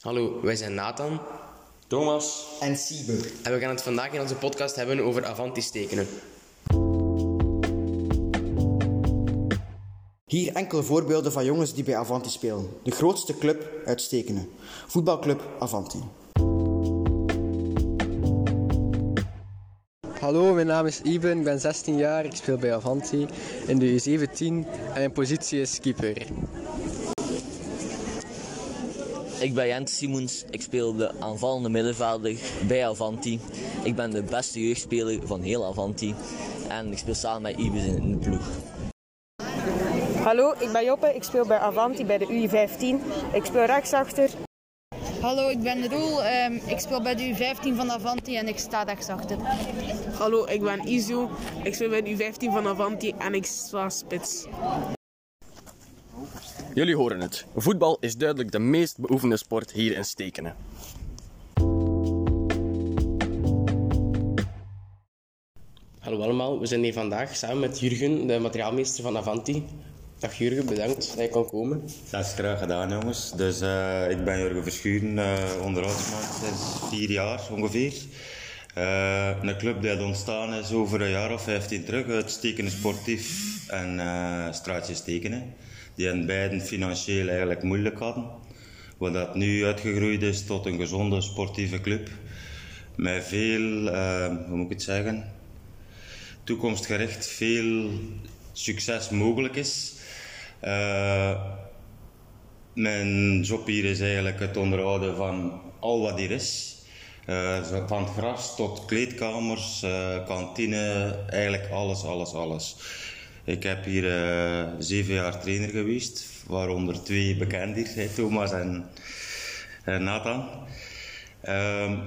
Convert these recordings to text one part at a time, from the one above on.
Hallo, wij zijn Nathan Thomas. En Siebe. en we gaan het vandaag in onze podcast hebben over Avanti stekenen. Hier enkele voorbeelden van jongens die bij Avanti spelen. De grootste club uit Stekenen. Voetbalclub Avanti. Hallo, mijn naam is Iben, ik ben 16 jaar, ik speel bij Avanti in de U17 en mijn positie is keeper. Ik ben Jens Simons, ik speel de aanvallende middenvelder bij Avanti. Ik ben de beste jeugdspeler van heel Avanti en ik speel samen met Ibis in de ploeg. Hallo, ik ben Joppe. Ik speel bij Avanti bij de U15. Ik speel rechtsachter. Hallo, ik ben Roel. Ehm, ik speel bij de U15 van Avanti en ik sta rechtsachter. Hallo, ik ben Izu. Ik speel bij de U15 van Avanti en ik sta spits. Jullie horen het. Voetbal is duidelijk de meest beoefende sport hier in Stekenen. Hallo allemaal, we zijn hier vandaag samen met Jurgen, de materiaalmeester van Avanti. Dag Jurgen, bedankt dat je kon komen. Dat is graag gedaan, jongens. Dus eh, ik ben Jurgen Verschuren, uh, onderhoudsman sinds vier jaar ongeveer. Eh, een club die ontstaan is over een jaar of 15 terug uit Stekenen Sportief en eh Straatje Stekenen. Die in beiden financieel eigenlijk moeilijk hadden. Wat dat nu uitgegroeid is tot een gezonde sportieve club. Met veel, eh, hoe moet ik het zeggen, toekomstgericht veel succes mogelijk is. Eh, mijn job hier is eigenlijk het onderhouden van al wat hier is. Zo van gras tot kleedkamers, kantine, eigenlijk alles, alles, alles. Ik heb hier eh, zeven jaar trainer geweest, waaronder twee bekend hier, Thomas en, en Nathan. Ehm,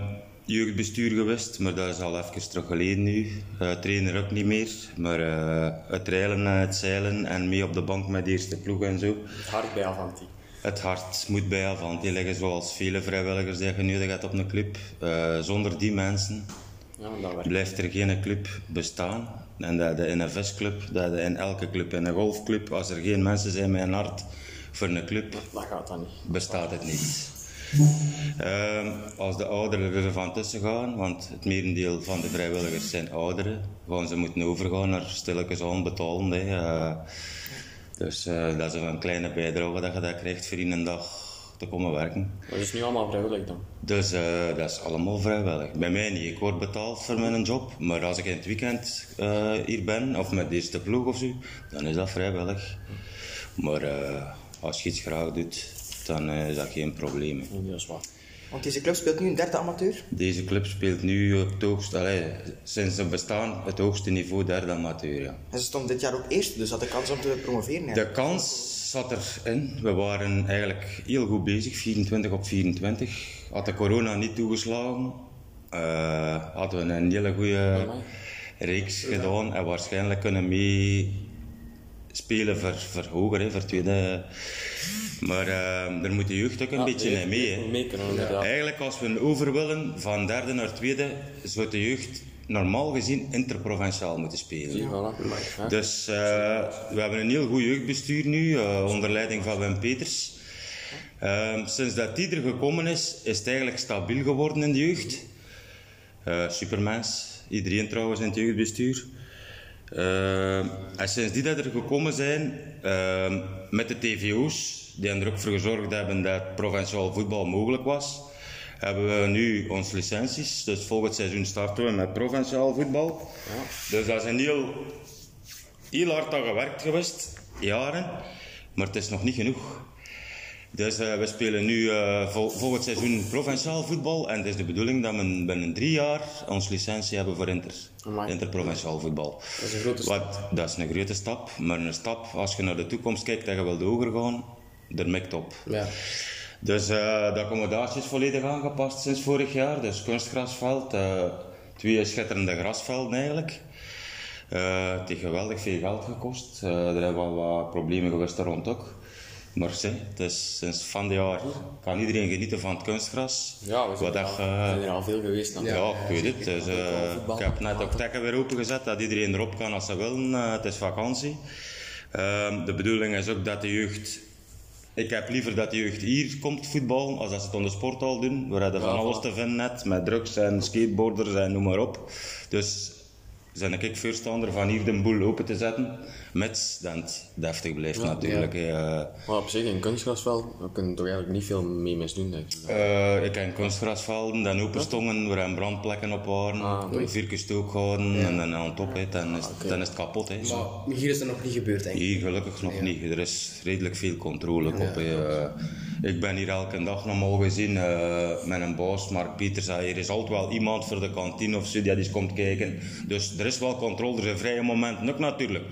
jeugdbestuur geweest, maar dat is al even terug geleden nu. Eh, trainer ook niet meer, maar eh, het reilen en het zeilen en mee op de bank met de eerste ploeg en zo. Het hart bij Avanti. Het hart moet bij Avanti liggen, zoals vele vrijwilligers die je nodig hebt op een club. Zonder die mensen Ja, dat werkt. blijft er geen club bestaan. En dat de NFS-club, dat de in elke club, in een golfclub, als er geen mensen zijn met een hart voor een club, Dat gaat dan niet. bestaat het niet. Ehm, als de ouderen er van tussen gaan, want het merendeel van de vrijwilligers zijn ouderen, gaan ze moeten overgaan naar stilletjes onbetalen. Hè. Eh, dus eh, dat is een kleine bijdrage dat je dat krijgt voor in een dag te komen werken. Dat is nu allemaal vrijwillig dan. Dus eh, dat is allemaal vrijwillig. Bij mij niet. Ik word betaald voor mijn job. Maar als ik in het weekend eh, hier ben, of met de eerste ploeg of zo, dan is dat vrijwillig. Maar eh, als je iets graag doet, dan is dat geen probleem. Nee, dat is waar. Want deze club speelt nu een derde amateur. Deze club speelt nu op het hoogste, allee, sinds het bestaan, het hoogste niveau derde amateur. Ja. En ze stond dit jaar ook eerste, dus had de kans om te promoveren. De kans zat erin. We waren eigenlijk heel goed bezig, 24 op 24. Had de corona niet toegeslagen, eh, hadden we een hele goede reeks gedaan en waarschijnlijk kunnen mee spelen voor, voor hoger, hè, voor tweede. Maar eh, daar moet de jeugd ook een beetje in mee. hè. Mee kunnen. Eigenlijk, als we over willen, van derde naar tweede, zou de jeugd normaal gezien interprovinciaal moeten spelen. Voilà. Ja. Dus eh, we hebben een heel goed jeugdbestuur nu, eh, onder leiding van Wim Peters. Ehm, sinds dat die er gekomen is, is het eigenlijk stabiel geworden in de jeugd. Eh supermens, iedereen trouwens in het jeugdbestuur. Ehm, en sinds die dat er gekomen zijn, ehm, met de TVO's, die er ook voor gezorgd hebben dat provinciaal voetbal mogelijk was, hebben we nu onze licenties. Dus volgend seizoen starten we met provinciaal voetbal. Dus dat is een heel, heel hard aan gewerkt geweest, jaren. Maar het is nog niet genoeg. Dus eh, we spelen nu eh, vol, volgend seizoen provinciaal voetbal. En het is de bedoeling dat we binnen drie jaar onze licentie hebben voor inter, Amai. interprovinciaal voetbal. Dat is een grote stap. Wat, dat is een grote stap. Maar een stap, als je naar de toekomst kijkt en je wilt hoger gaan, daar mikt op. Ja. Dus eh, de accommodatie is volledig aangepast sinds vorig jaar. Dus kunstgrasveld, eh, twee schitterende grasvelden eigenlijk. Eh, het heeft geweldig veel geld gekost. Er hebben wel wat problemen geweest daar rond ook. Maar het is sinds van dit jaar kan iedereen genieten van het kunstgras. Ja, we zijn, er al, veel geweest. Dan. ja, ik weet het. Dus, ik heb net ook tekken weer opengezet dat iedereen erop kan als ze willen. Het is vakantie. Ehm, de bedoeling is ook dat de jeugd ik heb liever dat de jeugd hier komt voetballen, als dat ze het aan de sporthal doen. We hebben van alles te vinden net, met drugs en skateboarders en noem maar op. Dus ben ik voorstander van hier de boel open te zetten, mits dat het deftig blijft natuurlijk. hè. Eh, Maar op zich, in kunstgrasveld, we kunnen toch eigenlijk niet veel mee misdoen, denk ik. eh, ik ken kunstgrasvelden, dan open stongen waar er brandplekken op waren, Ah, vier keer stook houden en dan aan het op, dan, is, dan is het kapot. Hè. Maar hier is dat nog niet gebeurd, denk ik. Hier gelukkig nog niet. Er is redelijk veel controle op. Eh, ik ben hier elke dag normaal gezien eh, met een baas, Mark Pieters. Ah, Er is altijd wel iemand voor de kantine of zo die eens komt kijken. Dus er is wel controle. Er zijn vrije momenten ook natuurlijk.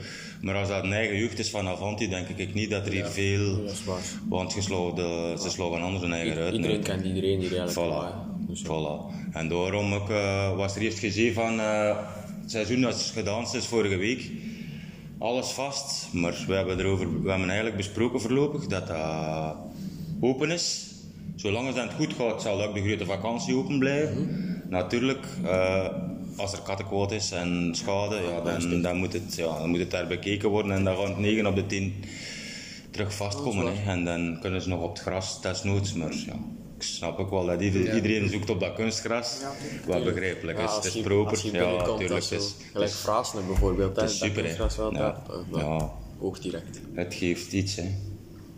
Maar als dat een eigen jeugd is van Avanti, denk ik niet dat er hier veel... Dat is waar. Want je slaat de- ze slagen anders hun eigen uit. Iedereen nee. kent iedereen hier eigenlijk. Voilà. Dus, voilà. En daarom ook, eh, was er eerst gezien van eh, het seizoen dat is gedaan is vorige week. Alles vast, maar we hebben erover, we hebben eigenlijk besproken voorlopig dat dat open is. Zolang als het goed gaat, zal ook de grote vakantie open blijven. Natuurlijk, eh, als er kattenkwoot is en schade, ja, dan, dan, moet het, ja, dan moet het daar bekeken worden en dan gaan het 9 op de 10 terug vastkomen. hè. En dan kunnen ze nog op het gras, desnoods. Maar ja, ik snap ook wel dat ieder- iedereen zoekt op dat kunstgras. Wat begrijpelijk Ja, is. Het is proper. Ja, dat natuurlijk. is Het zo, is, gelijk Fraasne bijvoorbeeld, het is dat super, hè. Ja. ja. dat- dat- Ja. Ook direct. het geeft iets. Hè.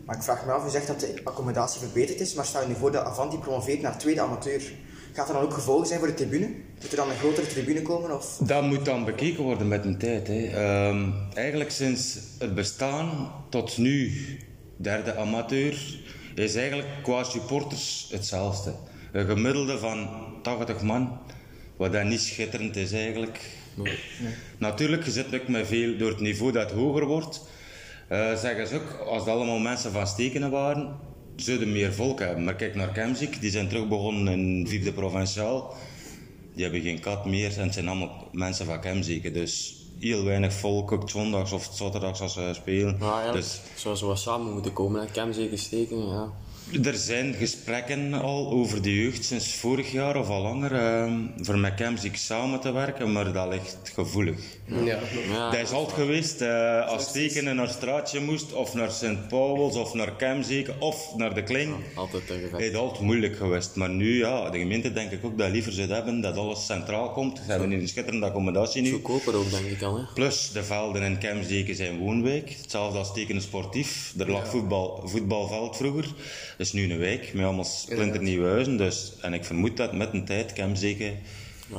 Maar ik vraag me af, u zegt dat de accommodatie verbeterd is, maar stel je nu voor dat Avanti promoveert naar tweede amateur. Gaat er dan ook gevolgen zijn voor de tribune? Moet er dan een grotere tribune komen? Of? Dat moet dan bekeken worden met een tijd. Hè. Ehm, eigenlijk sinds het bestaan tot nu, derde amateur, is eigenlijk qua supporters hetzelfde. Een gemiddelde van 80 man, wat dan niet schitterend is eigenlijk. Natuurlijk, je zit ook met veel, door het niveau dat hoger wordt, eh, zeggen ze ook, als het allemaal mensen van Stekenen waren, zouden meer volk hebben. Maar kijk naar Kemzik, die zijn terug begonnen in vierde provinciaal. Die hebben geen kat meer en het zijn allemaal mensen van Kemzeke. Dus heel weinig volk, ook zondags of zaterdags als ze spelen. Maar eigenlijk Dus zou ze wat samen moeten komen. Cam zeker steken, ja. Er zijn gesprekken al over de jeugd sinds vorig jaar of al langer. ehm, voor met samen te werken, maar dat ligt gevoelig. Ja. ja dat is altijd geweest, eh, als tekenen naar Straatje moest, of naar Sint Pauwels, of naar Kemzeke, of naar de Kling. Altijd tegen Het is altijd moeilijk geweest. Maar nu, ja, de gemeente denk ik ook dat liever zou hebben dat alles centraal komt. Ze hebben hier een schitterende accommodatie nu. Goedkoper ook, denk ik al, hè. Plus de velden in Kemsdeken zijn woonwijk. Hetzelfde als tekenen sportief. Er lag voetbal, voetbalveld vroeger. Is nu een wijk met allemaal splinternieuwe huizen. Dus, en ik vermoed dat met een tijd Kemsdeken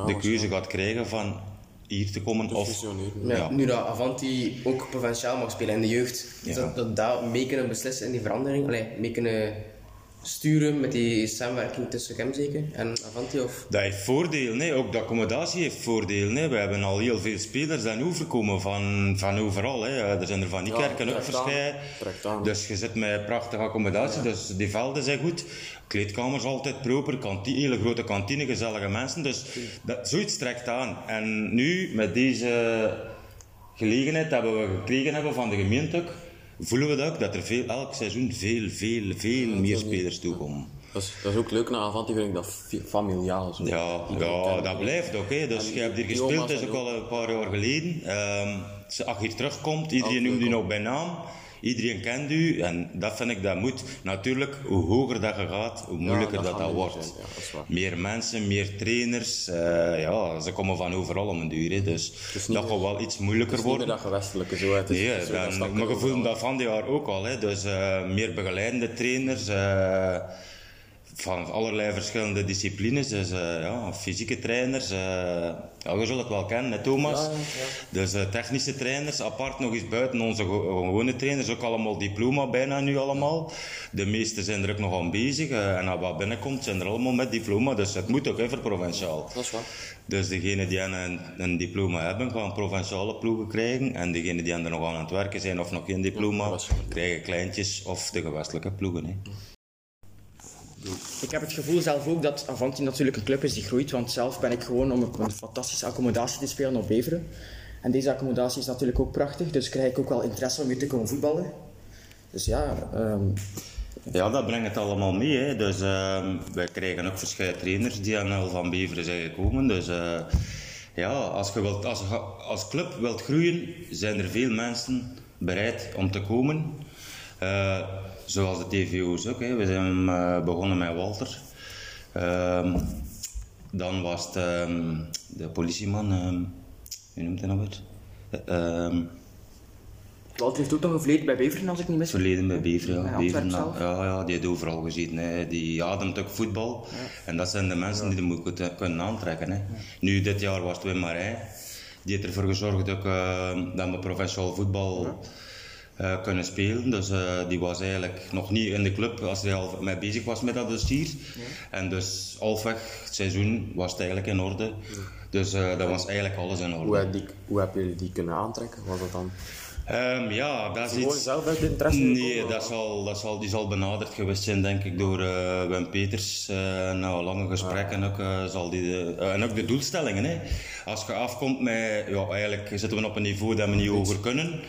de keuze gaat krijgen van hier te komen. Of, fusioneren. Ja, Ja. Nu dat Avanti ook provinciaal mag spelen in de jeugd, Ja. dat, dat daar mee kunnen beslissen in die verandering, Allee, mee kunnen sturen met die samenwerking tussen Kemzeke en Avanti? Of... Dat heeft voordelen, hè. ook de accommodatie heeft voordelen. Hè. We hebben al heel veel spelers die overkomen van, van overal. Hè. Er zijn er van die Ja, kerken ook verschijnen. Dus je zit met prachtige accommodatie, dus die velden zijn goed. Kleedkamers altijd proper, kantine, hele grote kantine, gezellige mensen. Dus dat, zoiets trekt aan. En nu, met deze gelegenheid dat we gekregen hebben van de gemeente, ook, voelen we dat ook, dat er veel, elk seizoen veel, veel, veel meer spelers toekomen. Dat is, dat is ook leuk na Avanti, vind ik dat familiaal zo. Ja, ja, dat blijft ook. Hè. Dus je hebt hier die gespeeld, is ook al een paar jaar geleden. Ehm, als je hier terugkomt, iedereen noemt u nog bij naam. Iedereen kent u en dat vind ik dat moet. Natuurlijk, hoe hoger dat je gaat, hoe moeilijker dat dat wordt. zijn, ja, dat is waar. meer mensen, meer trainers. eh, ja, ze komen van overal om een duur. Hè. Dus dat gaat wel iets moeilijker Het is niet worden. meer dat gewestelijke zo uit. Nee, dan, maar je voelt dat van die jaar ook al. Hè. Dus eh, meer begeleidende trainers. eh, van allerlei verschillende disciplines. Dus eh, ja, fysieke trainers. eh ja, je zult het wel kennen, hè, Thomas. Dus eh, technische trainers, apart nog eens buiten onze ge- gewone trainers. Ook allemaal diploma bijna nu allemaal. De meesten zijn er ook nog aan bezig. en wat binnenkomt, zijn er allemaal met diploma. Dus het moet ook even provinciaal. Dat is waar. Dus degenen die een, een diploma hebben, gaan provinciale ploegen krijgen. En degenen die er nog aan het werken zijn of nog geen diploma, krijgen kleintjes of de gewestelijke ploegen. Hè. Ik heb het gevoel zelf ook dat Avanti natuurlijk een club is die groeit, want zelf ben ik gewoon om een fantastische accommodatie te spelen op Beveren. En deze accommodatie is natuurlijk ook prachtig, dus krijg ik ook wel interesse om hier te komen voetballen. Dus ja, ehm, Ja, dat brengt het allemaal mee. Hè. Dus, ehm, wij krijgen ook verschillende trainers die aan L van Beveren zijn gekomen. Dus eh, ja, als je wilt, als, als club wilt groeien, zijn er veel mensen bereid om te komen. Eh, zoals de TVO's ook. Hè. We zijn eh, begonnen met Walter. Ehm, dan was het ehm, de politieman, ehm, hoe noemt hij nou weer? Ehm, Walter heeft ook nog een verleden bij Beveren, als ik niet mis. Verleden bij Bever, ja. Bij Bever, Antwerpen zelf. ja, ja, die heeft overal gezeten. Hè. Die ademt ook voetbal. En dat zijn de mensen die de moet kunnen- aantrekken. Hè. Nu, dit jaar was het Wim Marij. Die heeft ervoor gezorgd ook, dat we professioneel voetbal eh, kunnen spelen. Dus eh, die was eigenlijk nog niet in de club als hij al mee bezig was met dat dossier. En dus halfweg het seizoen was het eigenlijk in orde. Dus eh, dat was eigenlijk alles in orde. Hoe, heb die, hoe heb je die kunnen aantrekken? Was dat dan? Ehm, ja, dat is Gewoon iets... zelf uit interesse Nee, dat zal, dat zal, die zal benaderd geweest zijn, denk ik, door eh, Wim Peters. eh na lange gesprekken ook, eh, zal die de, en ook de doelstellingen. Hè. Als je afkomt met, ja, eigenlijk zitten we op een niveau dat we niet hoger kunnen.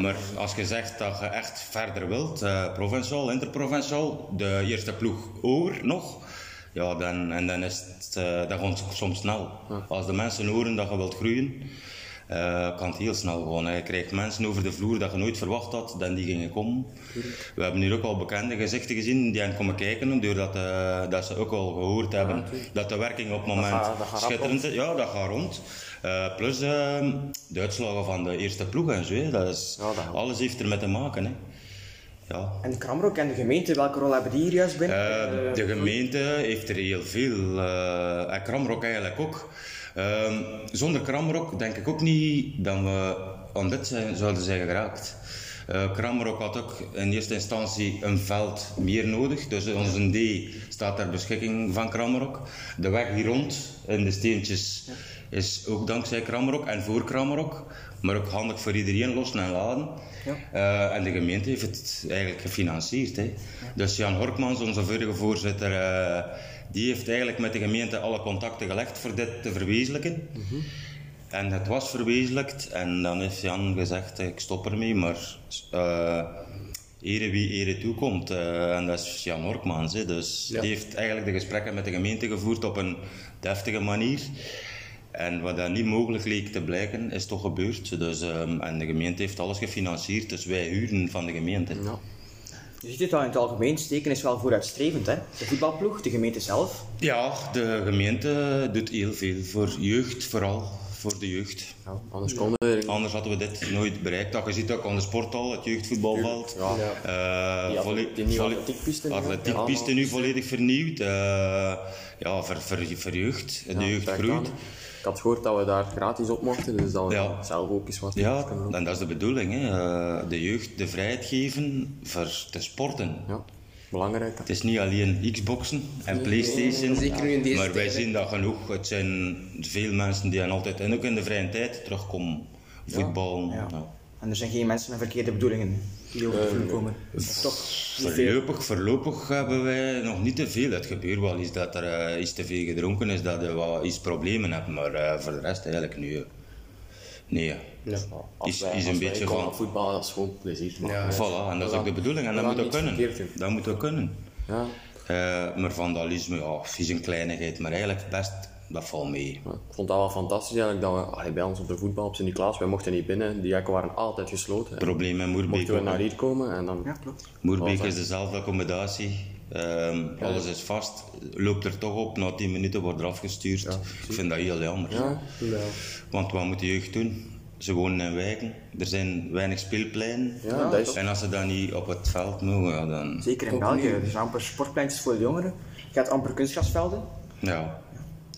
Maar als je zegt dat je echt verder wilt, eh provinciaal, interprovinciaal, de eerste ploeg hoger nog, ja, dan, en dan is het, eh, dat gaat soms snel. Als de mensen horen dat je wilt groeien, eh, kan het heel snel gewoon. Je krijgt mensen over de vloer dat je nooit verwacht had, dat die gingen komen. We hebben hier ook al bekende gezichten gezien die aan komen kijken, doordat dat ze ook al gehoord hebben dat de werking op het moment gaat- dat gaat rap schitterend is. Ja, dat gaat rond. Eh, plus eh, de uitslagen van de eerste ploeg en zo. hè. Dat is, Ja, dat helpt. alles heeft ermee te maken. Hè. Ja. En Kramrock en de gemeente, welke rol hebben die hier juist binnen? Eh, de gemeente heeft er heel veel. eh, en Kramrock eigenlijk ook. Ehm, zonder Kramrock denk ik ook niet dat we aan dit zijn, zouden zijn geraakt. Eh Kramrock had ook in eerste instantie een veld meer nodig. Dus onze D staat ter beschikking van Kramrock. De weg hier rond in de steentjes is ook dankzij Kramrock en voor Kramrock. Maar ook handig voor iedereen, lossen en laden. Eh, en de gemeente heeft het eigenlijk gefinancierd. Hè. Dus Jan Horkmans, onze vorige voorzitter, eh, die heeft eigenlijk met de gemeente alle contacten gelegd voor dit te verwezenlijken. En het was verwezenlijkt en dan heeft Jan gezegd, ik stop ermee, maar eh ere wie ere toekomt. eh en dat is Jan Horkmans. Hè. Dus die heeft eigenlijk de gesprekken met de gemeente gevoerd op een deftige manier. En wat dat niet mogelijk leek te blijken, is toch gebeurd. Dus, ehm, en de gemeente heeft alles gefinancierd, dus wij huren van de gemeente. Ja. Je ziet het al in het algemeen, steken is wel vooruitstrevend. Hè? De voetbalploeg, de gemeente zelf. Ja, de gemeente doet heel veel voor jeugd, vooral voor de jeugd. Ja, anders konden we er Anders hadden we dit nooit bereikt. Dat je ziet ook aan de sporthal, het jeugdvoetbalveld. Ja. Eh, Die volle- atle- die nieuwe volle- atletiekpiste nu, hè? atletiekpiste Ja. nu volledig vernieuwd. Eh, ja, voor, voor, voor jeugd. De Ja, jeugd groeit. Ik had gehoord dat we daar gratis op mochten, dus dat we Ja. zelf ook eens wat Ja, kunnen doen. en dat is de bedoeling. Hè. Eh, de jeugd de vrijheid geven voor te sporten. Ja, belangrijk. Het is niet alleen Xboxen en Playstation, zeker nu in deze maar wij zien dat genoeg. Het zijn veel mensen die altijd, en ook in de vrije tijd, terugkomen. Voetbal. Ja. ja. En er zijn geen mensen met verkeerde bedoelingen die over de vloer komen. Of toch niet veel. Voorlopig, voorlopig hebben wij nog niet te veel. Het gebeurt wel eens dat er eh, iets te veel gedronken is, dat je wat iets problemen hebt, maar eh, voor de rest eigenlijk hè. Nee. Als Is- is een beetje van- voetbal, dat is gewoon plezier. Ja. Voilà, en dat is ook de bedoeling en dat moet ook kunnen. Dat moet ook kunnen. Ja. Eh, maar vandalisme, ja, is een kleinigheid, maar eigenlijk best, dat valt mee. Ja, Ik vond dat wel fantastisch eigenlijk, dat we allee, bij ons op de voetbal op Sint-Niklaas, wij mochten niet binnen, die hekken waren altijd gesloten. En Probleem met Moerbeek Mochten we naar hier komen en dan... Ja, klopt. Moerbeek is dezelfde accommodatie. Ehm, alles is vast, loopt er toch op, na 10 minuten wordt er afgestuurd. ik vind dat heel jammer. Ja, Want wat moet de jeugd doen? Ze wonen in wijken, er zijn weinig speelpleinen. ja, dat is... En als ze dan niet op het veld mogen, dan. Zeker in België. Er zijn amper sportpleintjes voor de jongeren. Je hebt amper kunstgrasvelden. Ja.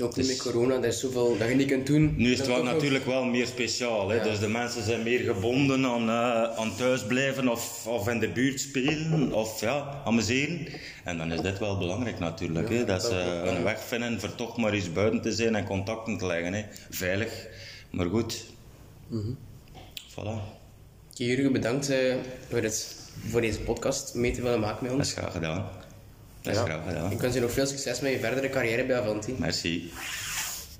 Ook nu met corona, er is zoveel dat je niet kunt doen. Nu is het Dat wel natuurlijk wel meer speciaal. Hè? Ja. Dus de mensen zijn meer gebonden aan, eh, aan thuis blijven of, of in de buurt spelen of ja, amuseren. En dan is dit wel belangrijk natuurlijk. hè? Dat ze een weg vinden voor toch maar eens buiten te zijn en contacten te leggen. Hè? Veilig, maar goed. Voilà, Oké, Jurgen, bedankt eh, voor, het, voor deze podcast mee te willen maken met dat ons. is graag gedaan. Dat is graag gedaan. Ik wens je nog veel succes met je verdere carrière bij Avanti. Merci.